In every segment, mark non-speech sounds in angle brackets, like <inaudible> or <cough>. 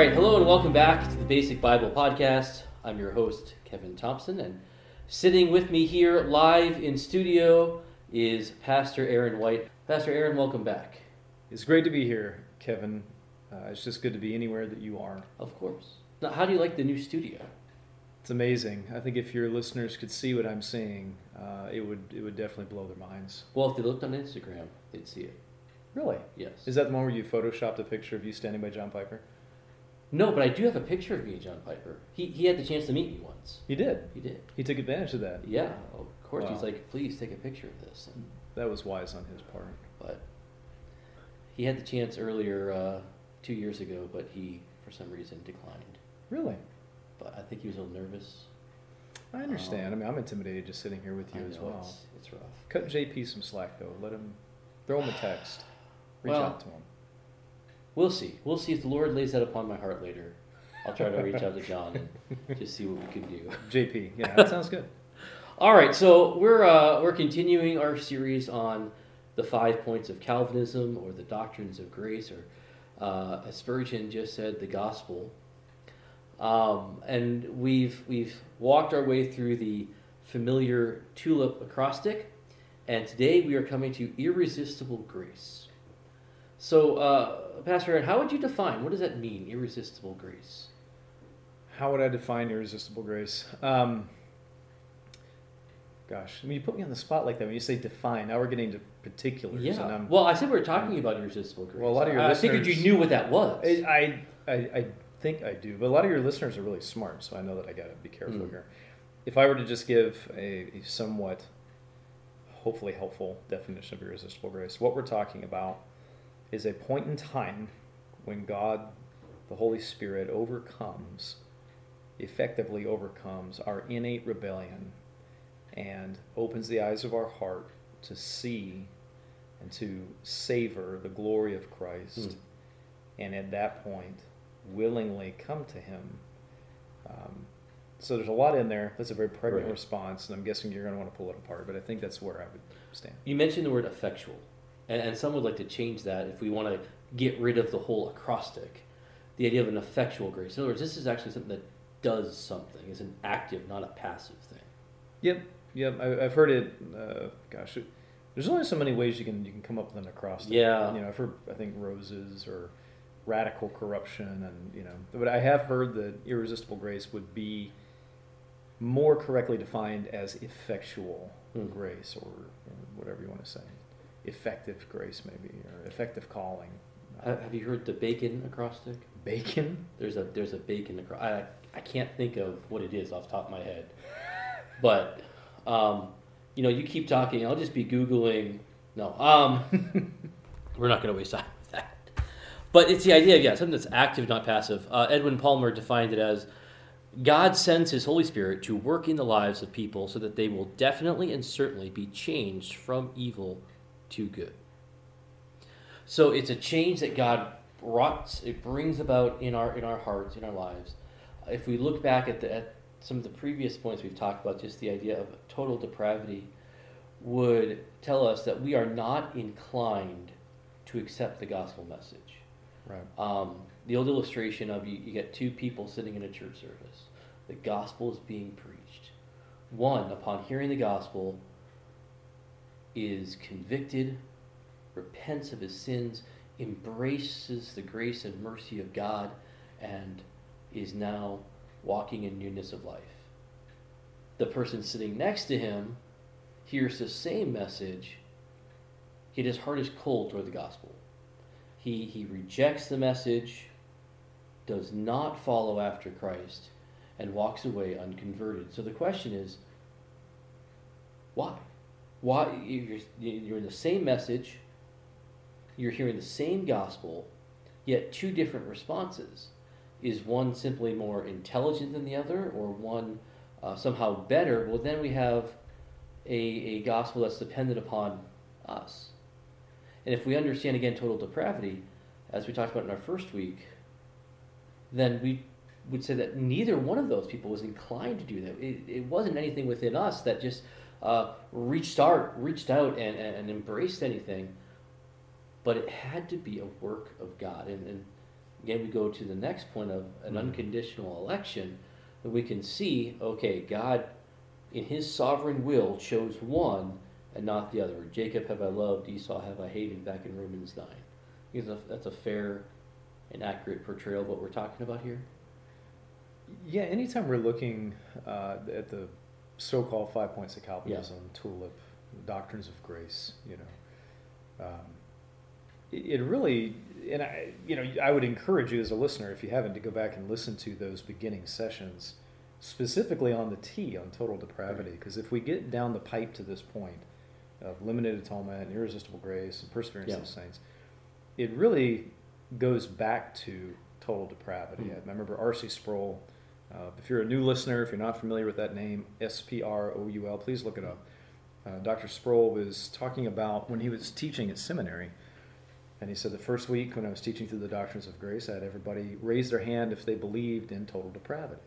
Right, hello and welcome back to the Basic Bible Podcast. I'm your host, Kevin Thompson, and sitting with me here live in studio is Pastor Aaron White. Pastor Aaron, welcome back. It's great to be here, Kevin. Uh, it's just good to be anywhere that you are. Of course. Now, how do you like the new studio? It's amazing. I think if your listeners could see what I'm seeing, uh, it would it would definitely blow their minds. Well, if they looked on Instagram, they'd see it. Really? Yes. Is that the one where you photoshopped a picture of you standing by John Piper? No, but I do have a picture of me John Piper. He, he had the chance to meet me once. He did. He did. He took advantage of that. Yeah, of course. He's like, please take a picture of this. And, That was wise on his part. but he had the chance earlier, uh, two years ago, but he, for some reason, declined. Really? But I think he was a little nervous. I understand. Um, I mean, I'm intimidated just sitting here with you I as well. It's, it's rough. Cut JP some slack though. Let him throw him a text. Reach Well- out to him. We'll see. We'll see if the Lord lays that upon my heart later. I'll try to reach out to John and just see what we can do. <laughs> JP. Yeah, that sounds good. All right, so we're uh, we're continuing our series on the five points of Calvinism or the doctrines of grace, or uh, as Spurgeon just said, the gospel. Um, and we've we've walked our way through the familiar tulip acrostic, and today we are coming to irresistible grace. So, uh, Pastor Ed, how would you define what does that mean, irresistible grace? How would I define irresistible grace? Um, gosh, I mean, you put me on the spot like that. When you say define, now we're getting to particulars. Yeah. Well, I said we are talking about irresistible grace. Well, a lot of your listeners. I figured you knew what that was. I, I, I think I do, but a lot of your listeners are really smart, so I know that I got to be careful Mm. here. If I were to just give a, a somewhat, hopefully helpful definition of irresistible grace, what we're talking about is a point in time when God, the Holy Spirit, overcomes, effectively overcomes our innate rebellion and opens the eyes of our heart to see and to savor the glory of Christ. Hmm. And at that point, willingly come to Him. Um, so there's a lot in there. That's a very pregnant Right. response, and I'm guessing you're going to want to pull it apart. But I think that's where I would stand. You mentioned the word effectual, and, and some would like to change that if we want to get rid of the whole acrostic. The idea of an effectual grace. In other words, this is actually something that does something. It's an active, not a passive thing. Yep, yep. I, I've heard it. Uh, gosh, it, there's only so many ways you can you can come up with an acrostic. Yeah. You know, I've heard I think roses or radical corruption, and you know, but I have heard that irresistible grace would be more correctly defined as effectual Hmm. grace, or, or whatever you want to say, effective grace maybe, or effective calling. Have you heard the bacon acrostic? Bacon. There's a there's a bacon acro- I I can't think of what it is off the top of my head, but um, you know, you keep talking. I'll just be googling. No, um, <laughs> we're not going to waste time with that. But it's the idea, of yeah, something that's active, not passive. Uh, Edwin Palmer defined it as God sends His Holy Spirit to work in the lives of people so that they will definitely and certainly be changed from evil to good. So it's a change that God brought, it brings about in our in our hearts, in our lives. If we look back at the at some of the previous points we've talked about, just the idea of total depravity would tell us that we are not inclined to accept the gospel message. Right. Um, the old illustration of you, you get two people sitting in a church service. The gospel is being preached. One, upon hearing the gospel, is convicted, repents of his sins, embraces the grace and mercy of God, and is now walking in newness of life. The person sitting next to him hears the same message, yet his heart is cold toward the gospel. He, he rejects the message, does not follow after Christ, and walks away unconverted. So the question is, why? Why you're, you're in the same message, you're hearing the same gospel, yet two different responses. Is one simply more intelligent than the other, or one uh, somehow better? Well, then we have a, a gospel that's dependent upon us. And if we understand again total depravity, as we talked about in our first week, then we would say that neither one of those people was inclined to do that. It, it wasn't anything within us that just uh, reached out, reached out and, and, embraced anything, but it had to be a work of God. And, and again, we go to the next point of an Mhm. unconditional election, that we can see, okay, God, in His sovereign will, chose one and not the other. Jacob have I loved, Esau have I hated, back in Romans 9. Because that's a fair and accurate portrayal of what we're talking about here. Yeah, anytime we're looking uh, at the so-called five points of Calvinism, tulip, doctrines of grace, you know, um, it, it really, and I, you know, I would encourage you as a listener, if you haven't, to go back and listen to those beginning sessions, specifically on the T on total depravity, because if we get down the pipe to this point of limited atonement and irresistible grace and perseverance Yeah. of the saints, it really goes back to total depravity. Mm. I remember R.C. Sproul. Uh, if you're a new listener, if you're not familiar with that name, S P R O U L, please look it up. Uh, Dr. Sproul was talking about when he was teaching at seminary, and he said the first week when I was teaching through the doctrines of grace, I had everybody raise their hand if they believed in total depravity.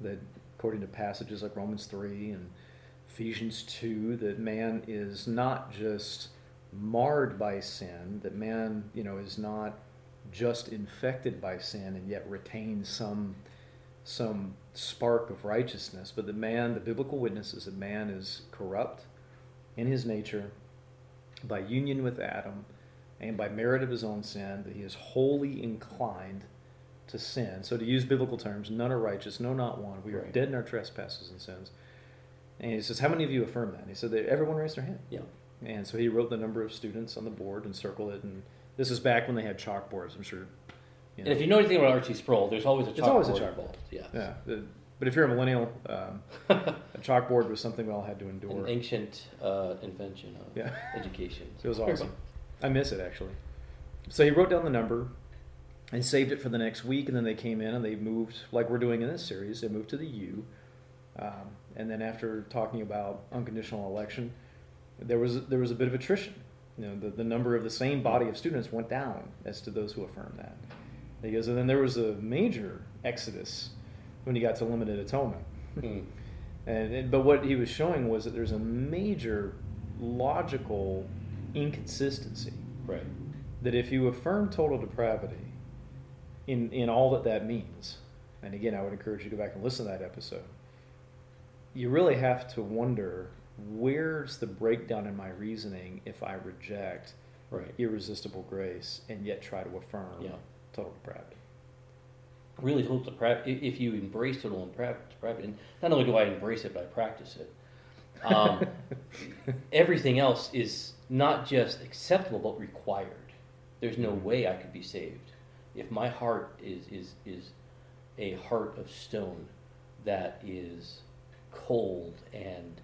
That according to passages like Romans 3 and Ephesians 2, that man is not just marred by sin, that man, you know, is not just infected by sin and yet retains some some spark of righteousness, but the man, the biblical witness is that man is corrupt in his nature by union with Adam and by merit of his own sin, that he is wholly inclined to sin. So, to use biblical terms, none are righteous, no, not one. We are Right. dead in our trespasses and sins. And he says, How many of you affirm that? And he said that everyone raised their hand. Yeah. And so he wrote the number of students on the board and circled it. And this is back when they had chalkboards, I'm sure. You And if you know anything about R.C. Sproul, there's always a chalkboard It's always a chalkboard. Yeah. yeah. but if you're a millennial, um, <laughs> a chalkboard was something we all had to endure. An ancient uh, invention of Yeah. <laughs> education. It was awesome. <laughs> I miss it actually. So he wrote down the number and saved it for the next week, and then they came in and they moved, like we're doing in this series, they moved to the U. Um, and then after talking about unconditional election, there was there was a bit of attrition. You know, the, the number of the same body of students went down as to those who affirmed that. He goes, and then there was a major exodus when he got to limited atonement. Hmm. <laughs> And, and but what he was showing was that there's a major logical inconsistency Right. that if you affirm total depravity in in all that that means, and again I would encourage you to go back and listen to that episode. You really have to wonder where's the breakdown in my reasoning if I reject Right. irresistible grace and yet try to affirm Yeah. Total depravity. really total depravity. If you embrace total deprav- depravity, and not only do I embrace it, but I practice it. Um, <laughs> everything else is not just acceptable, but required. There's no way I could be saved if my heart is is is a heart of stone that is cold and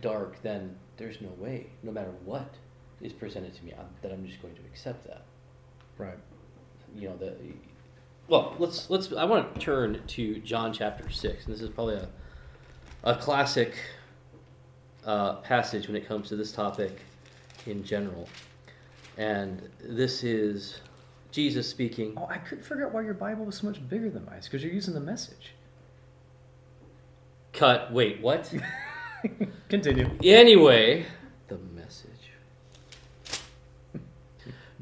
dark. Then there's no way, no matter what is presented to me, I'm, that I'm just going to accept that Right. You know the well let's let's i want to turn to john chapter 6 and this is probably a, a classic uh, passage when it comes to this topic in general and this is jesus speaking Oh, I couldn't figure out why your Bible was so much bigger than mine. because you're using the message. cut wait what <laughs> Continue. anyway the message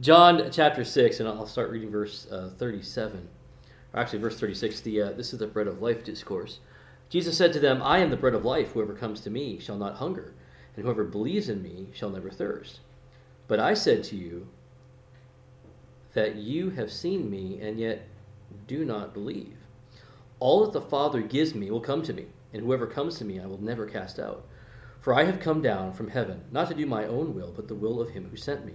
john chapter 6 and i'll start reading verse uh, 37 or actually verse 36 the uh, this is the bread of life discourse. Jesus said to them i am the bread of life. Whoever comes to me shall not hunger and whoever believes in me shall never thirst. But i said to you that you have seen me and yet do not believe. All that the father gives me will come to me and whoever comes to me i will never cast out. For I have come down from heaven, not to do my own will, but the will of him who sent me.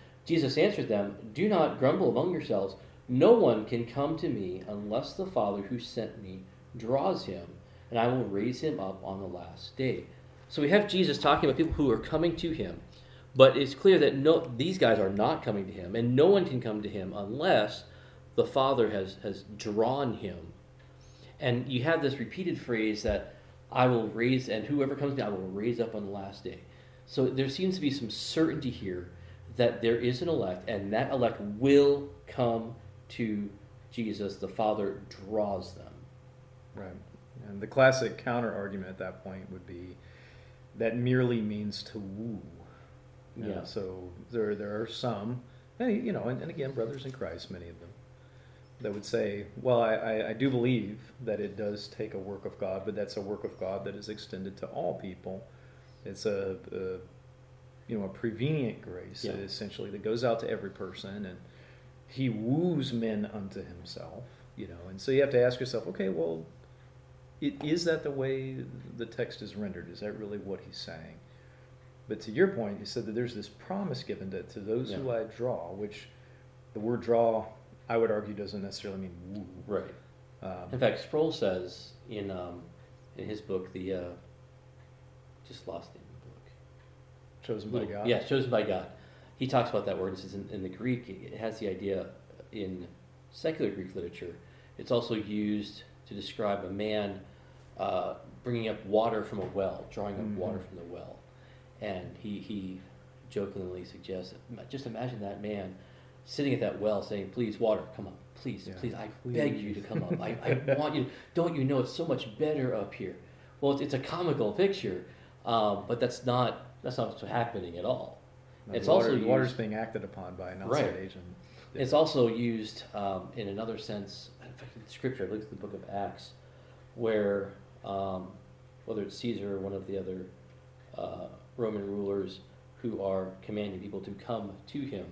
Jesus answered them, Do not grumble among yourselves. No one can come to me unless the Father who sent me draws him, and I will raise him up on the last day. So we have Jesus talking about people who are coming to him, but it's clear that no, these guys are not coming to him, and no one can come to him unless the Father has, has drawn him. And you have this repeated phrase that I will raise, and whoever comes to me, I will raise up on the last day. So there seems to be some certainty here that there is an elect, and that elect will come to Jesus. The Father draws them. Right. And the classic counter argument at that point would be that merely means to woo. You know, Yeah. So there, there are some, and, you know, and, and again, brothers in Christ, many of them, that would say, well, I, I, I do believe that it does take a work of God, but that's a work of God that is extended to all people. It's a, a you know, a prevenient grace Yeah. essentially that goes out to every person, and He woos men unto Himself. You know, and so you have to ask yourself, okay, well, i- is that the way the text is rendered? Is that really what He's saying? But to your point, you said that there's this promise given to, to those who I draw, which the word draw, I would argue, doesn't necessarily mean woo. Right. Um, In fact, Sproul says in um, in his book, the uh, just lost the name of the book. Chosen by God. Yeah, chosen by God. He talks about that word. and says in, in the Greek, it has the idea in secular Greek literature. It's also used to describe a man uh, bringing up water from a well, drawing up Mhm. water from the well, and he he jokingly suggests, just imagine that man sitting at that well saying, "Please, water, come up, please, Yeah, please, I beg you to come up. I, I <laughs> want you. Don't you know it's so much better up here?" Well, it's, it's a comical picture, um, but that's not that's not what's happening at all. No, It's water, also the water's being acted upon by an outside Right. agent. It's also used um, in another sense. In fact, in Scripture, I looked at the book of Acts, where um, whether it's Caesar or one of the other uh, Roman rulers who are commanding people to come to him,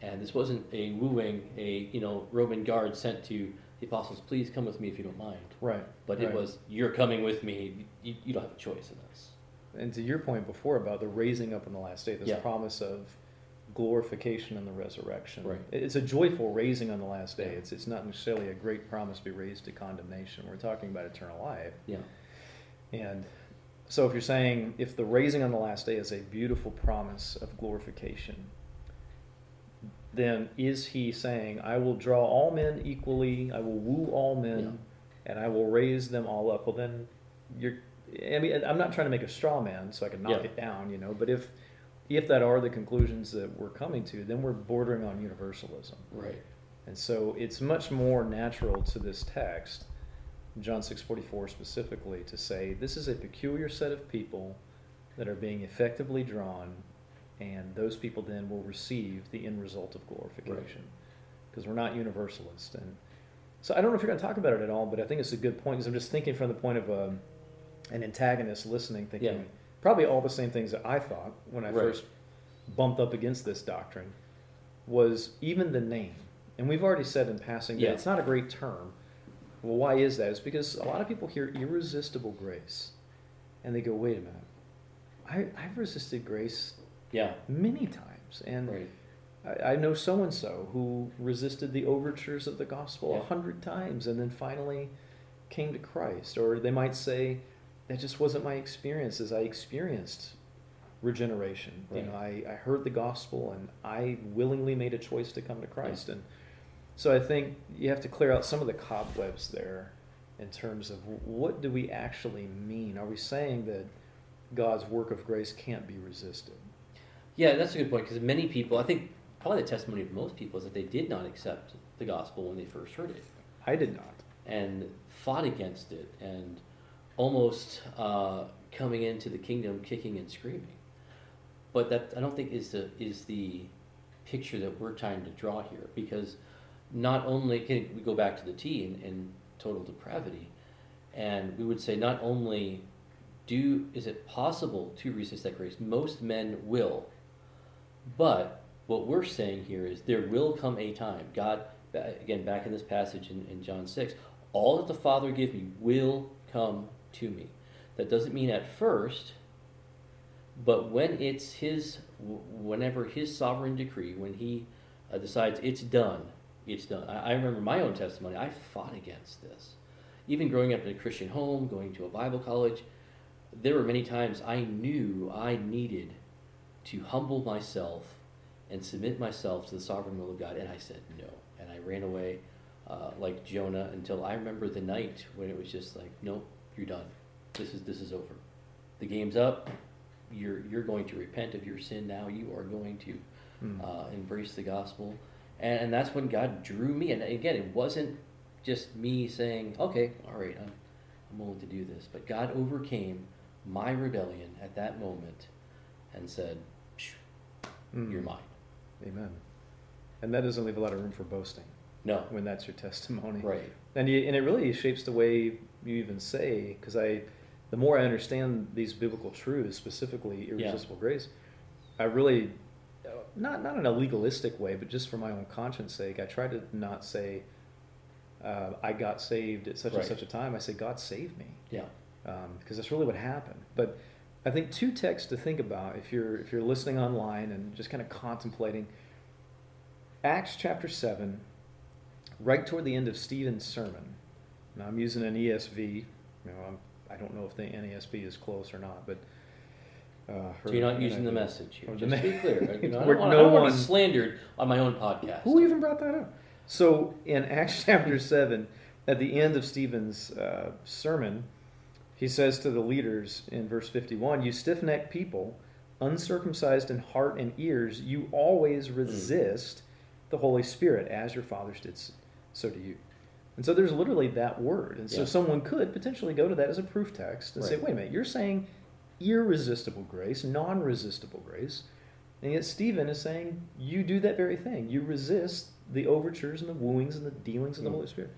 and this wasn't a wooing, a you know Roman guard sent to the apostles, please come with me if you don't mind, right. but it was you're coming with me. You, you don't have a choice in this. And to your point before about the raising up in the last day, this Yeah. promise of glorification and the resurrection. Right. It's a joyful raising on the last day. Yeah. It's it's not necessarily a great promise to be raised to condemnation. We're talking about eternal life. Yeah, And so if you're saying if the raising on the last day is a beautiful promise of glorification, then is he saying, I will draw all men equally, I will woo all men, and I will raise them all up? Well, then you're, I mean, I'm not trying to make a straw man so I can knock Yeah. it down, you know, but if, if that are the conclusions that we're coming to, then we're bordering on universalism. right. And so it's much more natural to this text, John 6:44 specifically, to say this is a peculiar set of people that are being effectively drawn, and those people then will receive the end result of glorification, because we're not universalist. And so I don't know if you're going to talk about it at all, but I think it's a good point because I'm just thinking from the point of um, an antagonist listening, thinking Yeah. probably all the same things that I thought when I Right. first bumped up against this doctrine was even the name. And we've already said in passing that Yeah. it's not a great term. Well, why is that? It's because a lot of people hear irresistible grace and they go, wait a minute. I, I've resisted grace Yeah, many times. And right. I, I know so and so who resisted the overtures of the gospel a Yeah. hundred times and then finally came to Christ. Or they might say, that just wasn't my experience as I experienced regeneration. You know, I, I heard the gospel and I willingly made a choice to come to Christ. And so I think you have to clear out some of the cobwebs there in terms of what do we actually mean? Are we saying that God's work of grace can't be resisted? Yeah, that's a good point because many people, I think, probably the testimony of most people is that they did not accept the gospel when they first heard it I did not. and fought against it and almost uh, coming into the kingdom kicking and screaming. But that I don't think is the is the picture that we're trying to draw here because not only can we go back to the T in, in total depravity, and we would say not only do is it possible to resist that grace, most men will, but what we're saying here is there will come a time. God, again, back in this passage in, in John 6, all that the Father give me will come to me. That doesn't mean at first, but when it's His, whenever His sovereign decree, when He uh, decides it's done, it's done. I, I remember my own testimony. I fought against this. Even growing up in a Christian home, going to a Bible college, there were many times I knew I needed to humble myself and submit myself to the sovereign will of God, and I said no, and I ran away. uh, like Jonah until I remember the night when it was just like, nope, you're done. This is this is over. The game's up. You're you're going to repent of your sin now. You are going to Mm. uh, embrace the gospel, and, and that's when God drew me. And again, it wasn't just me saying, okay, all right, I'm I'm willing to do this, but God overcame my rebellion at that moment and said, Mm. "You're mine." Amen. And that doesn't leave a lot of room for boasting No, when that's your testimony. right, And you, and it really shapes the way you even say because I, the more I understand these biblical truths, specifically irresistible grace, I really, not not in a legalistic way, but just for my own conscience sake, I try to not say, uh, I got saved at such Right. and such a time. I say God saved me yeah, um, because that's really what happened. But I think two texts to think about if you're if you're listening online and just kind of contemplating. Acts chapter seven, right toward the end of Stephen's sermon. Now I'm using an ESV. You know, I'm, I don't know if the NASB is close or not, but. Uh, so you're not using the message here. Oh, Just to be clear. <laughs> You know, I don't want, no to one- be slandered on my own podcast. Who even brought that up? So in Acts <laughs> chapter 7, at the end of Stephen's uh, sermon, he says to the leaders in verse 51 You stiff necked people, uncircumcised in heart and ears, you always resist the Holy Spirit, as your fathers did, s- so do you. And so there's literally that word. And so Yeah. someone could potentially go to that as a proof text and say, wait a minute, you're saying irresistible grace, non resistible grace. And yet Stephen is saying you do that very thing. You resist the overtures and the wooings and the dealings of the Mm. Holy Spirit.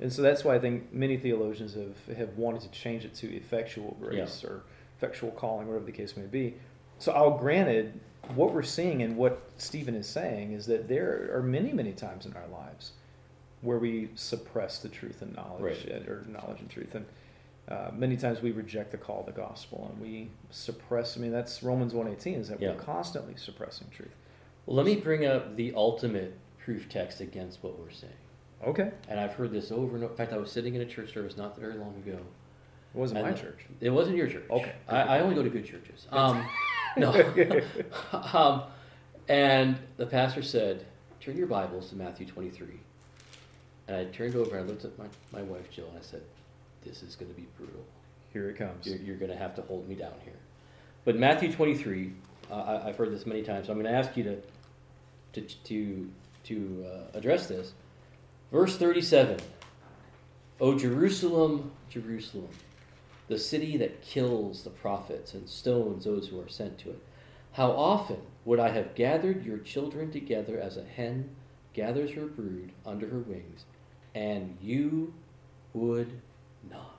And so that's why I think many theologians have, have wanted to change it to effectual grace or effectual calling, whatever the case may be. So I'll granted what we're seeing and what Stephen is saying is that there are many, many times in our lives where we suppress the truth and knowledge Right. or knowledge and truth. And uh, many times we reject the call of the gospel and we suppress. I mean, that's Romans 1.18 is that Yeah. we're constantly suppressing truth. Well, let me bring up the ultimate proof text against what we're saying. Okay. And I've heard this over and over. In fact, I was sitting in a church service not very long ago. It wasn't my church. It wasn't your church. Okay. I, I only go to good churches. <laughs> Um, no. <laughs> um, and the pastor said, Turn your Bibles to Matthew 23. And I turned over and I looked at my, my wife, Jill, and I said, This is going to be brutal. Here it comes. You're, you're going to have to hold me down here. But Matthew 23, uh, I, I've heard this many times, so I'm going to ask you to, to, to, to uh, address this. Verse 37 O Jerusalem, Jerusalem, the city that kills the prophets and stones those who are sent to it. How often would I have gathered your children together as a hen gathers her brood under her wings, and you would not?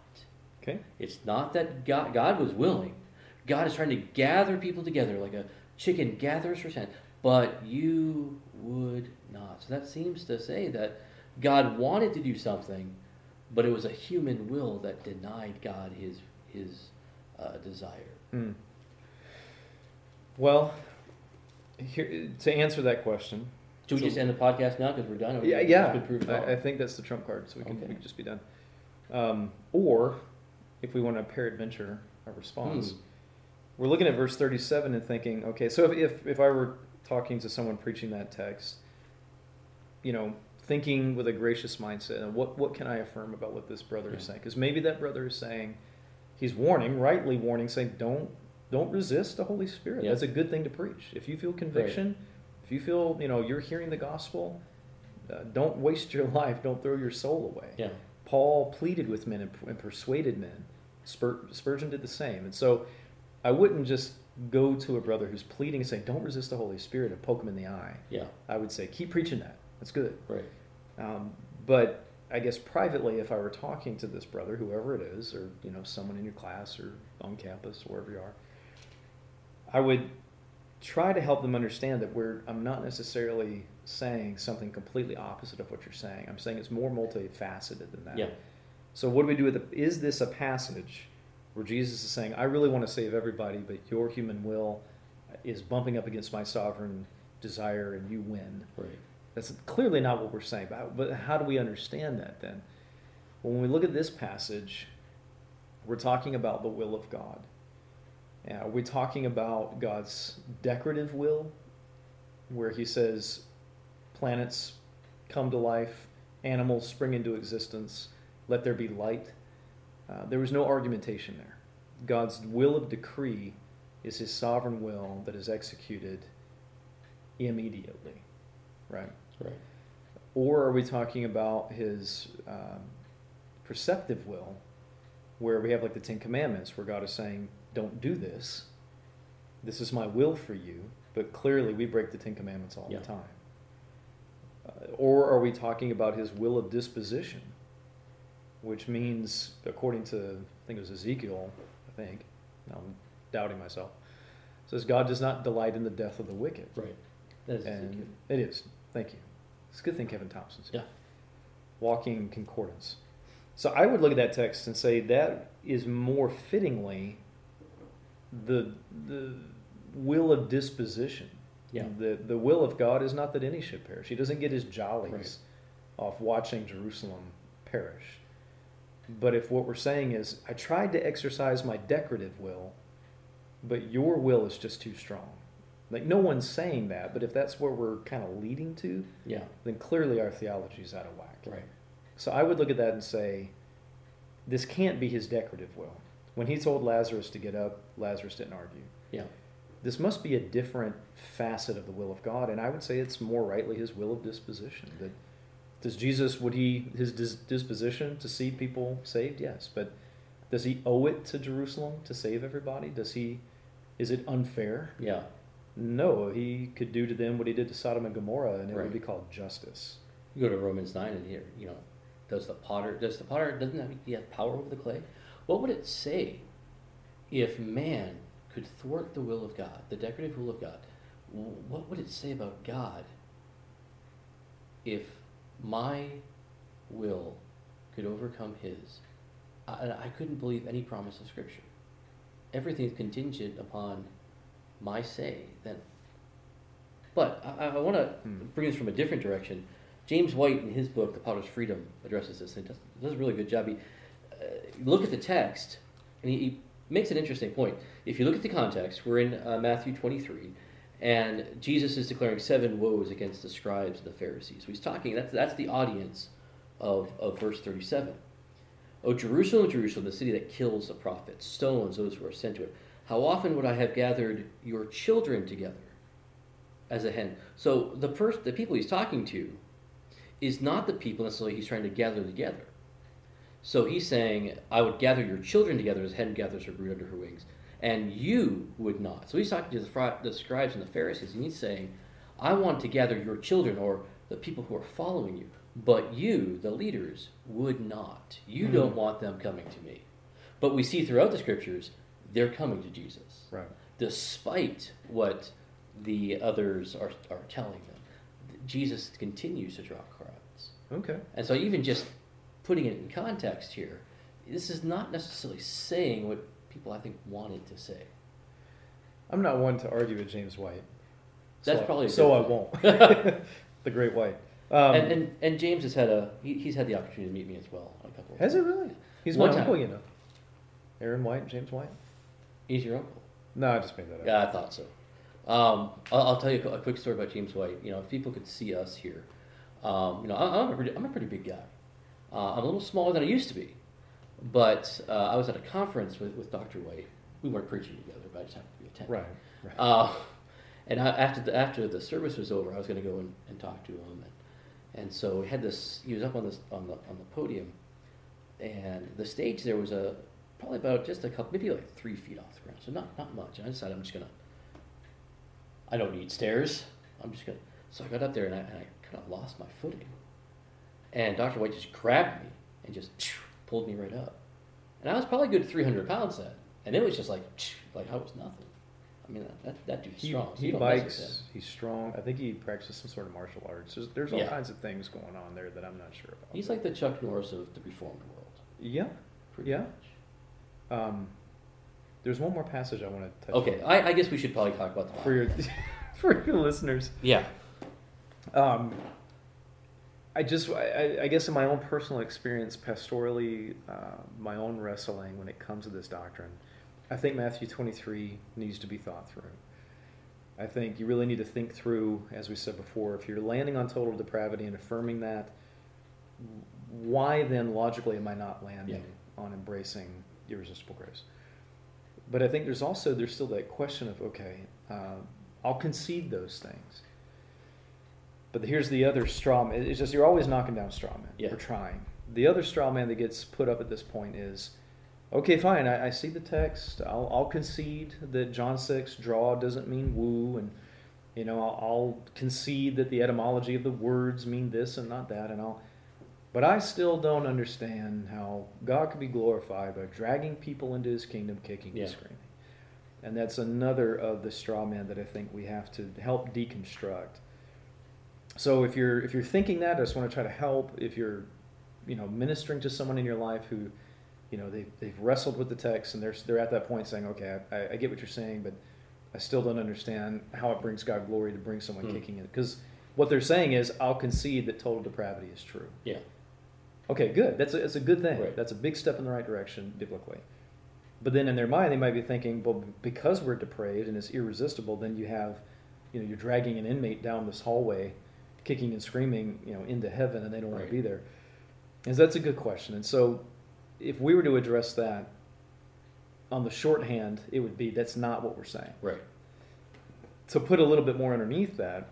Okay. It's not that God, God was willing. God is trying to gather people together like a chicken gathers her hen, but you would not. So that seems to say that God wanted to do something, but it was a human will that denied God his his uh, desire. Hmm. Well, here, to answer that question, Should we So- just end the podcast now because we're done? yeah, It's yeah, I. I think that's the trump card, so we can, Okay. we can just be done. Um, or, if we want to peradventure a response, Hmm. we're looking at verse 37 and thinking, okay, so if, if, if I were talking to someone preaching that text, you know, thinking with a gracious mindset, and what, what can I affirm about what this brother is saying? Because maybe that brother is saying, he's warning, rightly warning, saying, don't, don't resist the Holy Spirit. Yeah. That's a good thing to preach. If you feel conviction, if you feel, you know, you're hearing the gospel, uh, don't waste your <laughs> life. Don't throw your soul away. Yeah. Paul pleaded with men and, and persuaded men. Spur, Spurgeon did the same. And so I wouldn't just go to a brother who's pleading and saying, don't resist the Holy Spirit and poke him in the eye. Yeah. I would say, keep preaching that. That's good. Right. Um, but I guess privately, if I were talking to this brother, whoever it is, or you know, someone in your class or on campus, wherever you are, I would try to help them understand that we're. I'm not necessarily saying something completely opposite of what you're saying. I'm saying it's more multifaceted than that. Yeah. So what do we do with it? Is this a passage where Jesus is saying, "I really want to save everybody, but your human will is bumping up against my sovereign desire, and you win"? Right. That's clearly not what we're saying. But, but how do we understand that then? Well, when we look at this passage, we're talking about the will of God. Yeah, are we talking about God's decretive will, where He says planets come to life animals spring into existence, let there be light. Uh, there was no argumentation there. God's will of decree is his sovereign will that is executed immediately, right? Right. Or are we talking about his um, preceptive will, where we have like the Ten Commandments, where God is saying, don't do this. This is my will for you. But clearly, we break the Ten Commandments all Yeah. the time. Uh, or are we talking about his will of disposition, which means, according to, I think it was Ezekiel, I think, now I'm doubting myself, says God does not delight in the death of the wicked. Right. That is And it is. Thank you. It's a good thing Kevin Thompson's here. Yeah. Walking concordance. So I would look at that text and say that is more fittingly the the will of disposition. Yeah. The the will of God is not that any should perish. He doesn't get his jollies Right. off watching Jerusalem perish. But if what we're saying is I tried to exercise my decretive will, but your will is just too strong. Like no one's saying that, but if that's where we're kind of leading to, Yeah. then clearly our theology is out of whack. Right. So I would look at that and say, this can't be his decretive will. When he told Lazarus to get up, Lazarus didn't argue. Yeah. This must be a different facet of the will of God, and I would say it's more rightly his will of disposition. That does Jesus would he his dis- disposition to see people saved? Yes, but does he owe it to Jerusalem to save everybody? Does he? Is it unfair? Yeah. No, he could do to them what he did to Sodom and Gomorrah, and it Right. would be called justice. You go to Romans nine and here, you know, does the potter does the potter doesn't have, he have power over the clay? What would it say if man could thwart the will of God, the decretive will of God? What would it say about God if my will could overcome his? I, I couldn't believe any promise of Scripture. Everything is contingent upon my say. Then, but I, I want to Hmm. bring this from a different direction. James White, in his book, The Potter's Freedom, addresses this, and does, does a really good job. He, look at the text, and he, he makes an interesting point. If you look at the context, we're in uh, Matthew 23, and Jesus is declaring seven woes against the scribes and the Pharisees. So he's talking, that's, that's the audience of, of verse 37. O Jerusalem, Jerusalem, the city that kills the prophets, stones those who are sent to it. How often would I have gathered your children together as a hen? So the first, the people he's talking to is not the people necessarily he's trying to gather together. So he's saying, I would gather your children together as a hen gathers her brood under her wings, and you would not. So he's talking to the, the scribes and the Pharisees, and he's saying, I want to gather your children or the people who are following you, but you, the leaders, would not. You Mhm. don't want them coming to me. But we see throughout the scriptures, they're coming to Jesus Right. despite what the others are, are telling them. Jesus continues to draw crowds. Okay. And so, even just putting it in context here, this is not necessarily saying what people I think wanted to say. I'm not one to argue with James White. That's so I- probably a so I won't. <laughs> <laughs> the Great White. Um, and, and and James has had a he, he's had the opportunity to meet me as well a couple. Of has it really? He's One my time. uncle, you know. Aaron White, James White. He's your uncle. No, I just made that up. Yeah, I thought so. Um, I'll, I'll tell you a quick story about James White. You know, if people could see us here, um, you know, I, I'm a pretty, I'm a pretty big guy. Uh, I'm a little smaller than I used to be, but uh, I was at a conference with, with Dr. White. We weren't preaching together, but I just happened to be attending. Right. Right. Uh, and I, after the after the service was over, I was going to go and, and talk to him, and, and so we had this. He was up on this on the on the podium, and the stage there was a probably about just a couple, maybe like three feet off the ground, so not not much. And I decided I'm just gonna. I don't need stairs. I'm just gonna. So I got up there and I, and I kind of lost my footing, and Dr. White just grabbed me and just pulled me right up, and I was probably good 300 pounds then, and it was just like like I was nothing. I mean, that, that, dude's he strong. so he you don't mess with bikes. He's strong. I think he practices some sort of martial arts. There's, there's all Yeah. kinds of things going on there that I'm not sure about. He's like the Chuck Norris of the Reformed world. yeah. Pretty Yeah. much. Um, there's one more passage I want to touch. Okay, on I, I guess we should probably talk about the for your <laughs> for your listeners. Yeah. Um, I just, I, I- guess, in my own personal experience, pastorally, uh, my own wrestling when it comes to this doctrine, I think Matthew 23 needs to be thought through. I think you really need to think through, as we said before, if you're landing on total depravity and affirming that, why then logically am I not landing Yeah. on embracing irresistible grace? But I think there's also there's still that question of okay, uh, I'll concede those things. But here's the other straw man. It's just you're always knocking down straw man. Yeah. We're trying. The other straw man that gets put up at this point is, okay, fine. I, I see the text. I'll, I'll concede that John six draw doesn't mean woo, and you know I'll, I'll concede that the etymology of the words mean this and not that, and I'll. But I still don't understand how God could be glorified by dragging people into His kingdom, kicking Yeah. and screaming. And that's another of the straw men that I think we have to help deconstruct. So if you're if you're thinking that, I just want to try to help. If you're, you know, ministering to someone in your life who, you know, they they've wrestled with the text and they're they're at that point saying, okay, I, I get what you're saying, but I still don't understand how it brings God glory to bring someone Hmm. kicking in. Because what they're saying is, I'll concede that total depravity is true. Yeah. Okay, good. That's a, that's a good thing. Right. That's a big step in the right direction biblically. But then in their mind, they might be thinking, well, because we're depraved and it's irresistible, then you have, you know, you're dragging an inmate down this hallway, kicking and screaming, you know, into heaven, and they don't want Right. to be there. And that's a good question. And so, if we were to address that on the shorthand, it would be that's not what we're saying Right. to put a little bit more underneath that,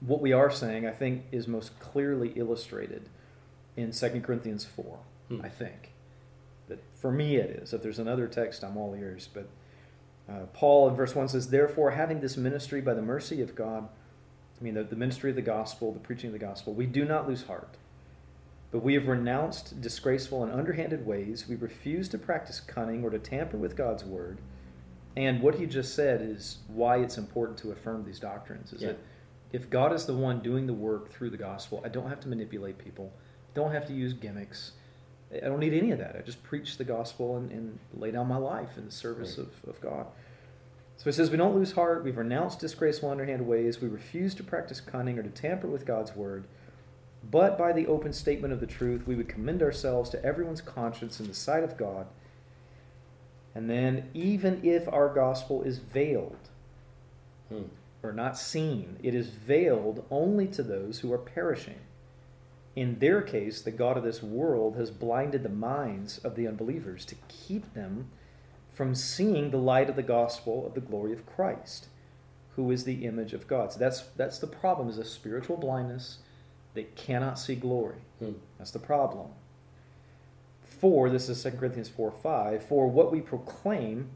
what we are saying, I think, is most clearly illustrated in 2 Corinthians 4, Hmm. I think. That for me it is. If there's another text, I'm all ears. But uh, Paul in verse 1 says, Therefore, having this ministry by the mercy of God, I mean, the, the ministry of the gospel, the preaching of the gospel, we do not lose heart. But we have renounced disgraceful and underhanded ways. We refuse to practice cunning or to tamper with God's word. And what he just said is why it's important to affirm these doctrines. Is Yeah. that if God is the one doing the work through the gospel, I don't have to manipulate people. I Don't have to use gimmicks. I don't need any of that. I just preach the gospel and, and lay down my life in the service Right. of, of God. So he says, We don't lose heart. We've renounced disgraceful, underhand ways. We refuse to practice cunning or to tamper with God's word. But by the open statement of the truth, we would commend ourselves to everyone's conscience in the sight of God. And then, even if our gospel is veiled Hmm. or not seen, it is veiled only to those who are perishing. In their case, the God of this world has blinded the minds of the unbelievers to keep them from seeing the light of the gospel of the glory of Christ, who is the image of God. So that's that's the problem is a spiritual blindness they cannot see glory. Hmm. That's the problem. For, this is 2 Corinthians 4 5, for what we proclaim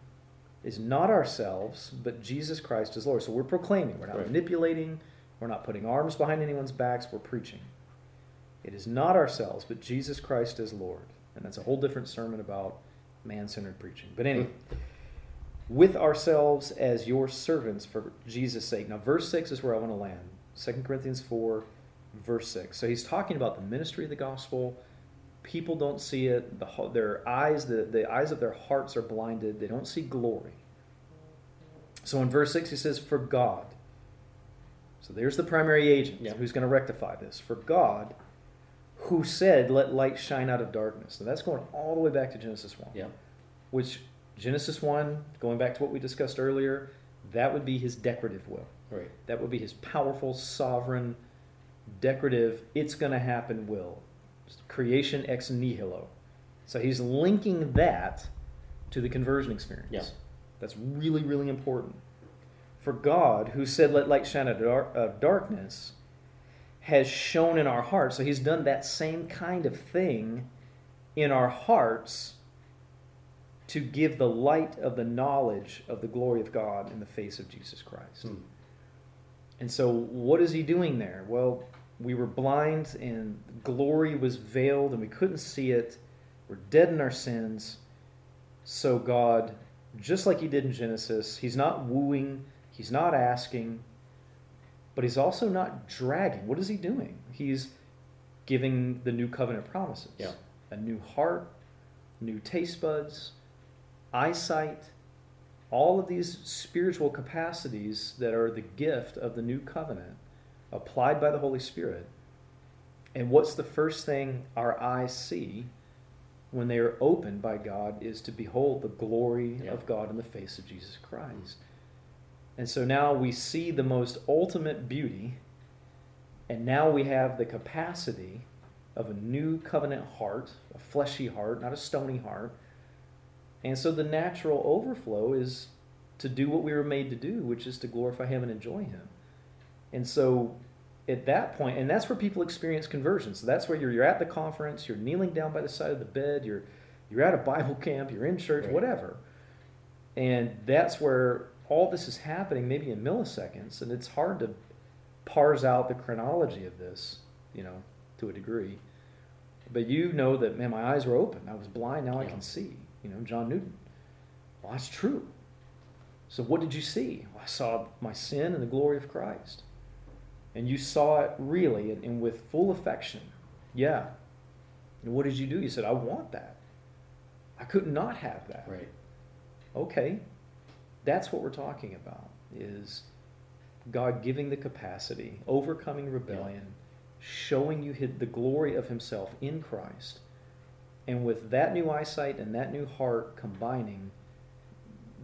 is not ourselves, but Jesus Christ is Lord. So we're proclaiming, we're not Right. manipulating, we're not putting arms behind anyone's backs, we're preaching. It is not ourselves, but Jesus Christ is Lord. And that's a whole different sermon about man centered preaching. But anyway, with ourselves as your servants for Jesus' sake. Now, verse 6 is where I want to land. 2 Corinthians 4, verse 6. So he's talking about the ministry of the gospel. People don't see it. The, their eyes, the, the eyes of their hearts are blinded. They don't see glory. So in verse 6, he says, For God. So there's the primary agent Yeah. who's going to rectify this. For God, who said, Let light shine out of darkness. So that's going all the way back to Genesis 1 Yeah. which Genesis 1, going back to what we discussed earlier, that would be his decretive will. Right. That would be his powerful, sovereign, decretive, it's going to happen will. Creation ex nihilo. So he's linking that to the conversion experience. Yeah. That's really, really important. For God, who said, Let light shine out of dar- of darkness, has shown in our hearts. So he's done that same kind of thing in our hearts to give the light of the knowledge of the glory of God in the face of Jesus Christ. Hmm. And so, what is he doing there? Well, we were blind and glory was veiled and we couldn't see it. We're dead in our sins. So, God, just like he did in Genesis, he's not wooing, he's not asking, but he's also not dragging. What is he doing? He's giving the new covenant promises Yeah. a new heart, new taste buds, eyesight, all of these spiritual capacities that are the gift of the new covenant applied by the Holy Spirit. And what's the first thing our eyes see when they are opened by God is to behold the glory Yeah. of God in the face of Jesus Christ. And so now we see the most ultimate beauty, and now we have the capacity of a new covenant heart, a fleshy heart, not a stony heart. And so the natural overflow is to do what we were made to do, which is to glorify Him and enjoy Him. And so at that point, and that's where people experience conversion. So that's where you're, you're at the conference, you're kneeling down by the side of the bed, you're, you're at a Bible camp, you're in church, Right. whatever. And that's where all this is happening, maybe in milliseconds, and it's hard to parse out the chronology of this, you know, to a degree. But you know that, man, my eyes were open. I was blind, now I can see. You know, John Newton. Well, that's true. So what did you see? Well, I saw my sin and the glory of Christ. And you saw it really and, and with full affection. Yeah. And what did you do? You said, I want that. I could not have that. Right. Okay. That's what we're talking about is God giving the capacity, overcoming rebellion, showing you the glory of himself in Christ. And with that new eyesight and that new heart combining,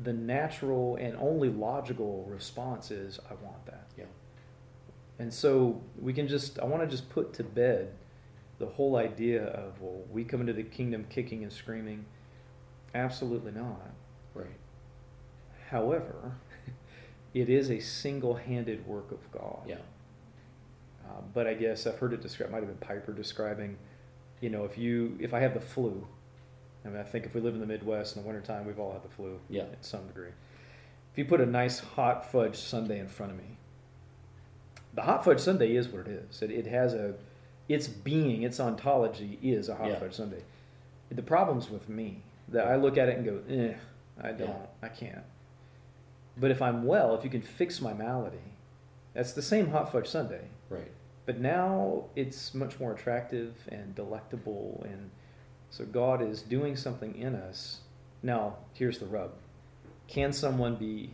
the natural and only logical response is, I want that. Yeah. And so we can just, I want to just put to bed the whole idea of, well, we come into the kingdom kicking and screaming. Absolutely not. Right. However, <laughs> it is a single handed work of God. Yeah. Uh, but I guess I've heard it described, might have been Piper describing, you know, if you, if I have the flu, I mean, I think if we live in the Midwest in the wintertime, we've all had the flu Yeah. at some degree. If you put a nice hot fudge sundae in front of me, the hot fudge sundae is what it is. It, it has a, its being, its ontology is a hot Yeah. fudge sundae. The problem's with me that I look at it and go, eh, I don't, Yeah. I can't. But if I'm well, if you can fix my malady, that's the same hot fudge sundae. Right. But now it's much more attractive and delectable, and so God is doing something in us. Now, here's the rub: Can someone be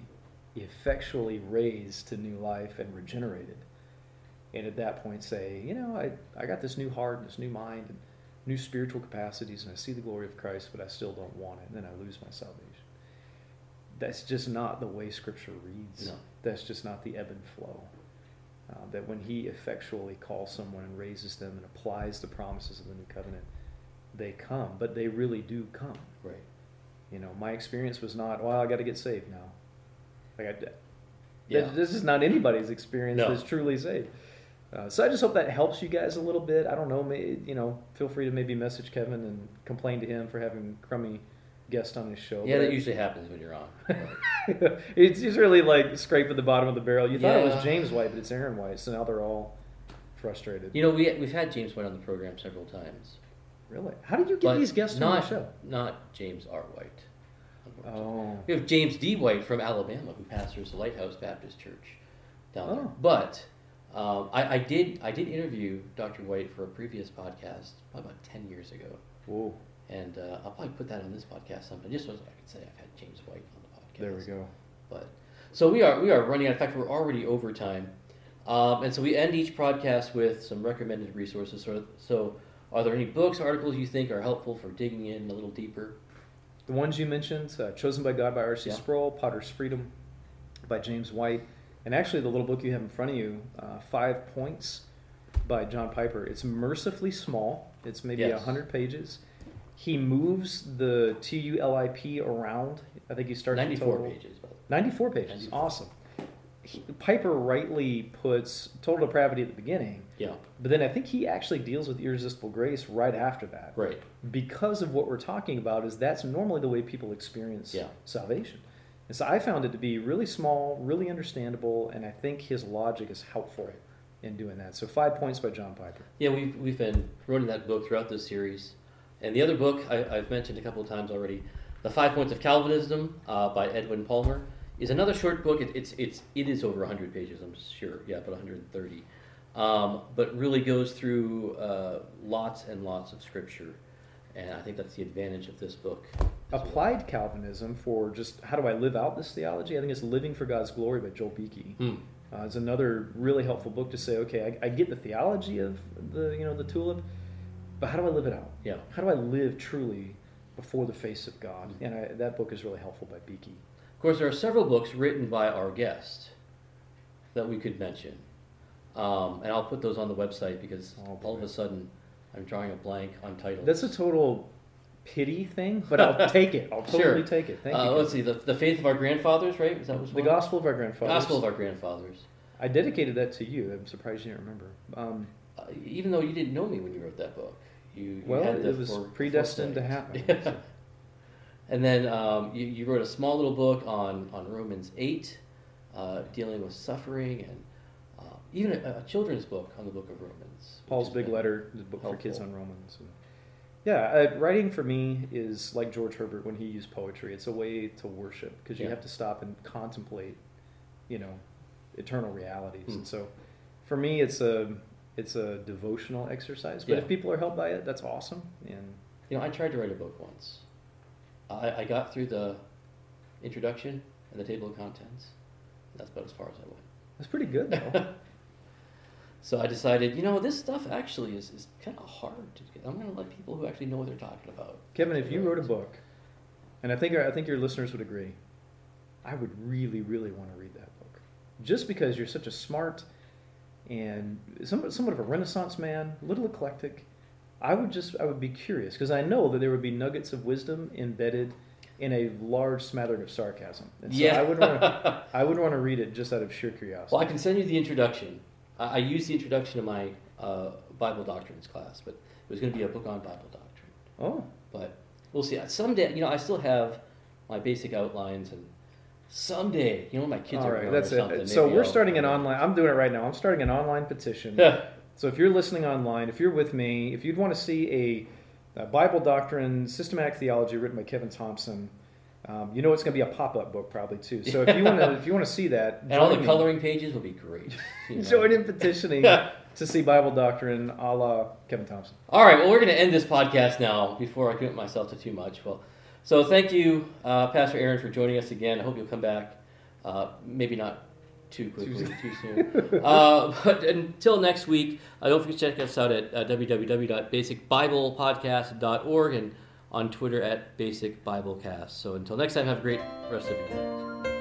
effectually raised to new life and regenerated, and at that point say, you know, I I got this new heart and this new mind and new spiritual capacities, and I see the glory of Christ, but I still don't want it, and then I lose my salvation. That's just not the way Scripture reads. No. That's just not the ebb and flow. Uh, that when he effectually calls someone and raises them and applies the promises of the new covenant, they come, but they really do come. Right. You know, my experience was not, well, I got to get saved now. Like I, Yeah. this is not anybody's experience No. that's truly saved. Uh, so I just hope that helps you guys a little bit. I don't know, may, you know, feel free to maybe message Kevin and complain to him for having crummy guest on his show. Yeah, that usually happens when you're on. <laughs> it's, it's really like scraping the bottom of the barrel. You thought it was James White, but it's Aaron White. So now they're all frustrated. you know, we we've had James White on the program several times. Really? How did you get but these guests not, on the show? Not James R. White. unfortunately. Oh, We have James D. White from Alabama, who pastors the Lighthouse Baptist Church down there. Oh. But um, I, I did I did interview Dr. White for a previous podcast probably about ten years ago, whoa! And uh, I'll probably put that on this podcast sometime, just so I can say I've had James White on the podcast. There we go. But so we are we are running out. In fact, we're already over time, um, and so we end each podcast with some recommended resources. So, so are there any books, articles you think are helpful for digging in a little deeper? The ones you mentioned, uh, "Chosen by God" by R.C. Yeah. Sproul, "Potter's Freedom" by James White, and actually the little book you have in front of you, uh, Five Points by John Piper. It's mercifully small. It's maybe a Yes. hundred pages. He moves the T U L I P around. I think he starts Ninety-four pages. By the way. 94 pages. 94. Awesome. He, Piper rightly puts total depravity at the beginning, Yeah. but then I think he actually deals with irresistible grace right after that. Right. Because of what we're talking about is that's normally the way people experience Yeah. salvation. And so I found it to be really small, really understandable, and I think his logic is helpful in doing that. So five points by John Piper. Yeah, we've, we've been running that book throughout this series. And the other book I, I've mentioned a couple of times already, The Five Points of Calvinism uh, by Edwin Palmer, is another short book. It, it's, it's, it is over 100 pages, I'm sure. Yeah, about 130. Um, but really goes through uh, lots and lots of scripture. And I think that's the advantage of this book. as well. Applied Calvinism for just how do I live out this theology? I think it's Living for God's Glory by Joel Beeke. Hmm. Uh, it's another really helpful book to say, okay, I, I get the theology of the you know the tulip, but how do I live it out? Yeah. How do I live truly before the face of God? And I, that book is really helpful by Beeke. Of course, there are several books written by our guest that we could mention. Um, and I'll put those on the website because Oh, all of a sudden I'm drawing a blank on titles. That's a total pity thing, but I'll <laughs> take it. I'll totally Sure. take it. Thank uh, you. let's see, the, the faith of our grandfathers, right? Is that was The Gospel of Our Grandfathers. Gospel of our grandfathers. I dedicated that to you. I'm surprised you didn't remember. Um, Uh, even though you didn't know me when you wrote that book, you, you well, had the it was predestined to happen. Yeah. <laughs> And then um, you, you wrote a small little book on, on Romans 8, uh, dealing with suffering, and uh, even a, a children's book on the book of Romans. Paul's big letter, the book for kids on Romans. And yeah, uh, writing for me is like George Herbert when he used poetry. It's a way to worship because you Yeah. have to stop and contemplate, you know, eternal realities. Hmm. And so, for me, it's a it's a devotional exercise. But Yeah. if people are helped by it, that's awesome. And You know, I tried to write a book once. I, I got through the introduction and the table of contents. That's about as far as I went. that's pretty good, though. <laughs> So I decided, you know, this stuff actually is, is kind of hard to get. I'm going to let people who actually know what they're talking about. Kevin, if you wrote a book, and I think I think your listeners would agree, I would really, really want to read that book, just because you're such a smart and somewhat, somewhat of a Renaissance man, a little eclectic. I would just I would be curious because I know that there would be nuggets of wisdom embedded in a large smattering of sarcasm. And so yeah. I would want to <laughs> I would want to read it just out of sheer curiosity. well, I can send you the introduction. I, I used the introduction in my uh, Bible doctrines class, but it was going to be a book on Bible doctrine. oh, But we'll see. Someday, you know, I still have my basic outlines, and someday, you know, my kids all are right, that's or something. it. So maybe we're I'll- starting an online. I'm doing it right now. I'm starting an online petition. So if you're listening online, if you're with me, if you'd want to see a, a Bible doctrine, systematic theology written by Kevin Thompson, um, you know it's going to be a pop-up book probably too. So if you want to, <laughs> if you want to see that, and all the me. coloring pages will be great. <laughs> you know. join in petitioning <laughs> to see Bible doctrine a la Kevin Thompson. All right, well, we're going to end this podcast now before I commit myself to too much. Well, so thank you, uh, Pastor Aaron, for joining us again. I hope you'll come back. Uh, maybe not too quickly, too, soon. <laughs> uh, but until next week, uh, don't forget to check us out at uh, www.basicbiblepodcast.org and on Twitter at Basic Biblecast. So until next time, have a great rest of your day.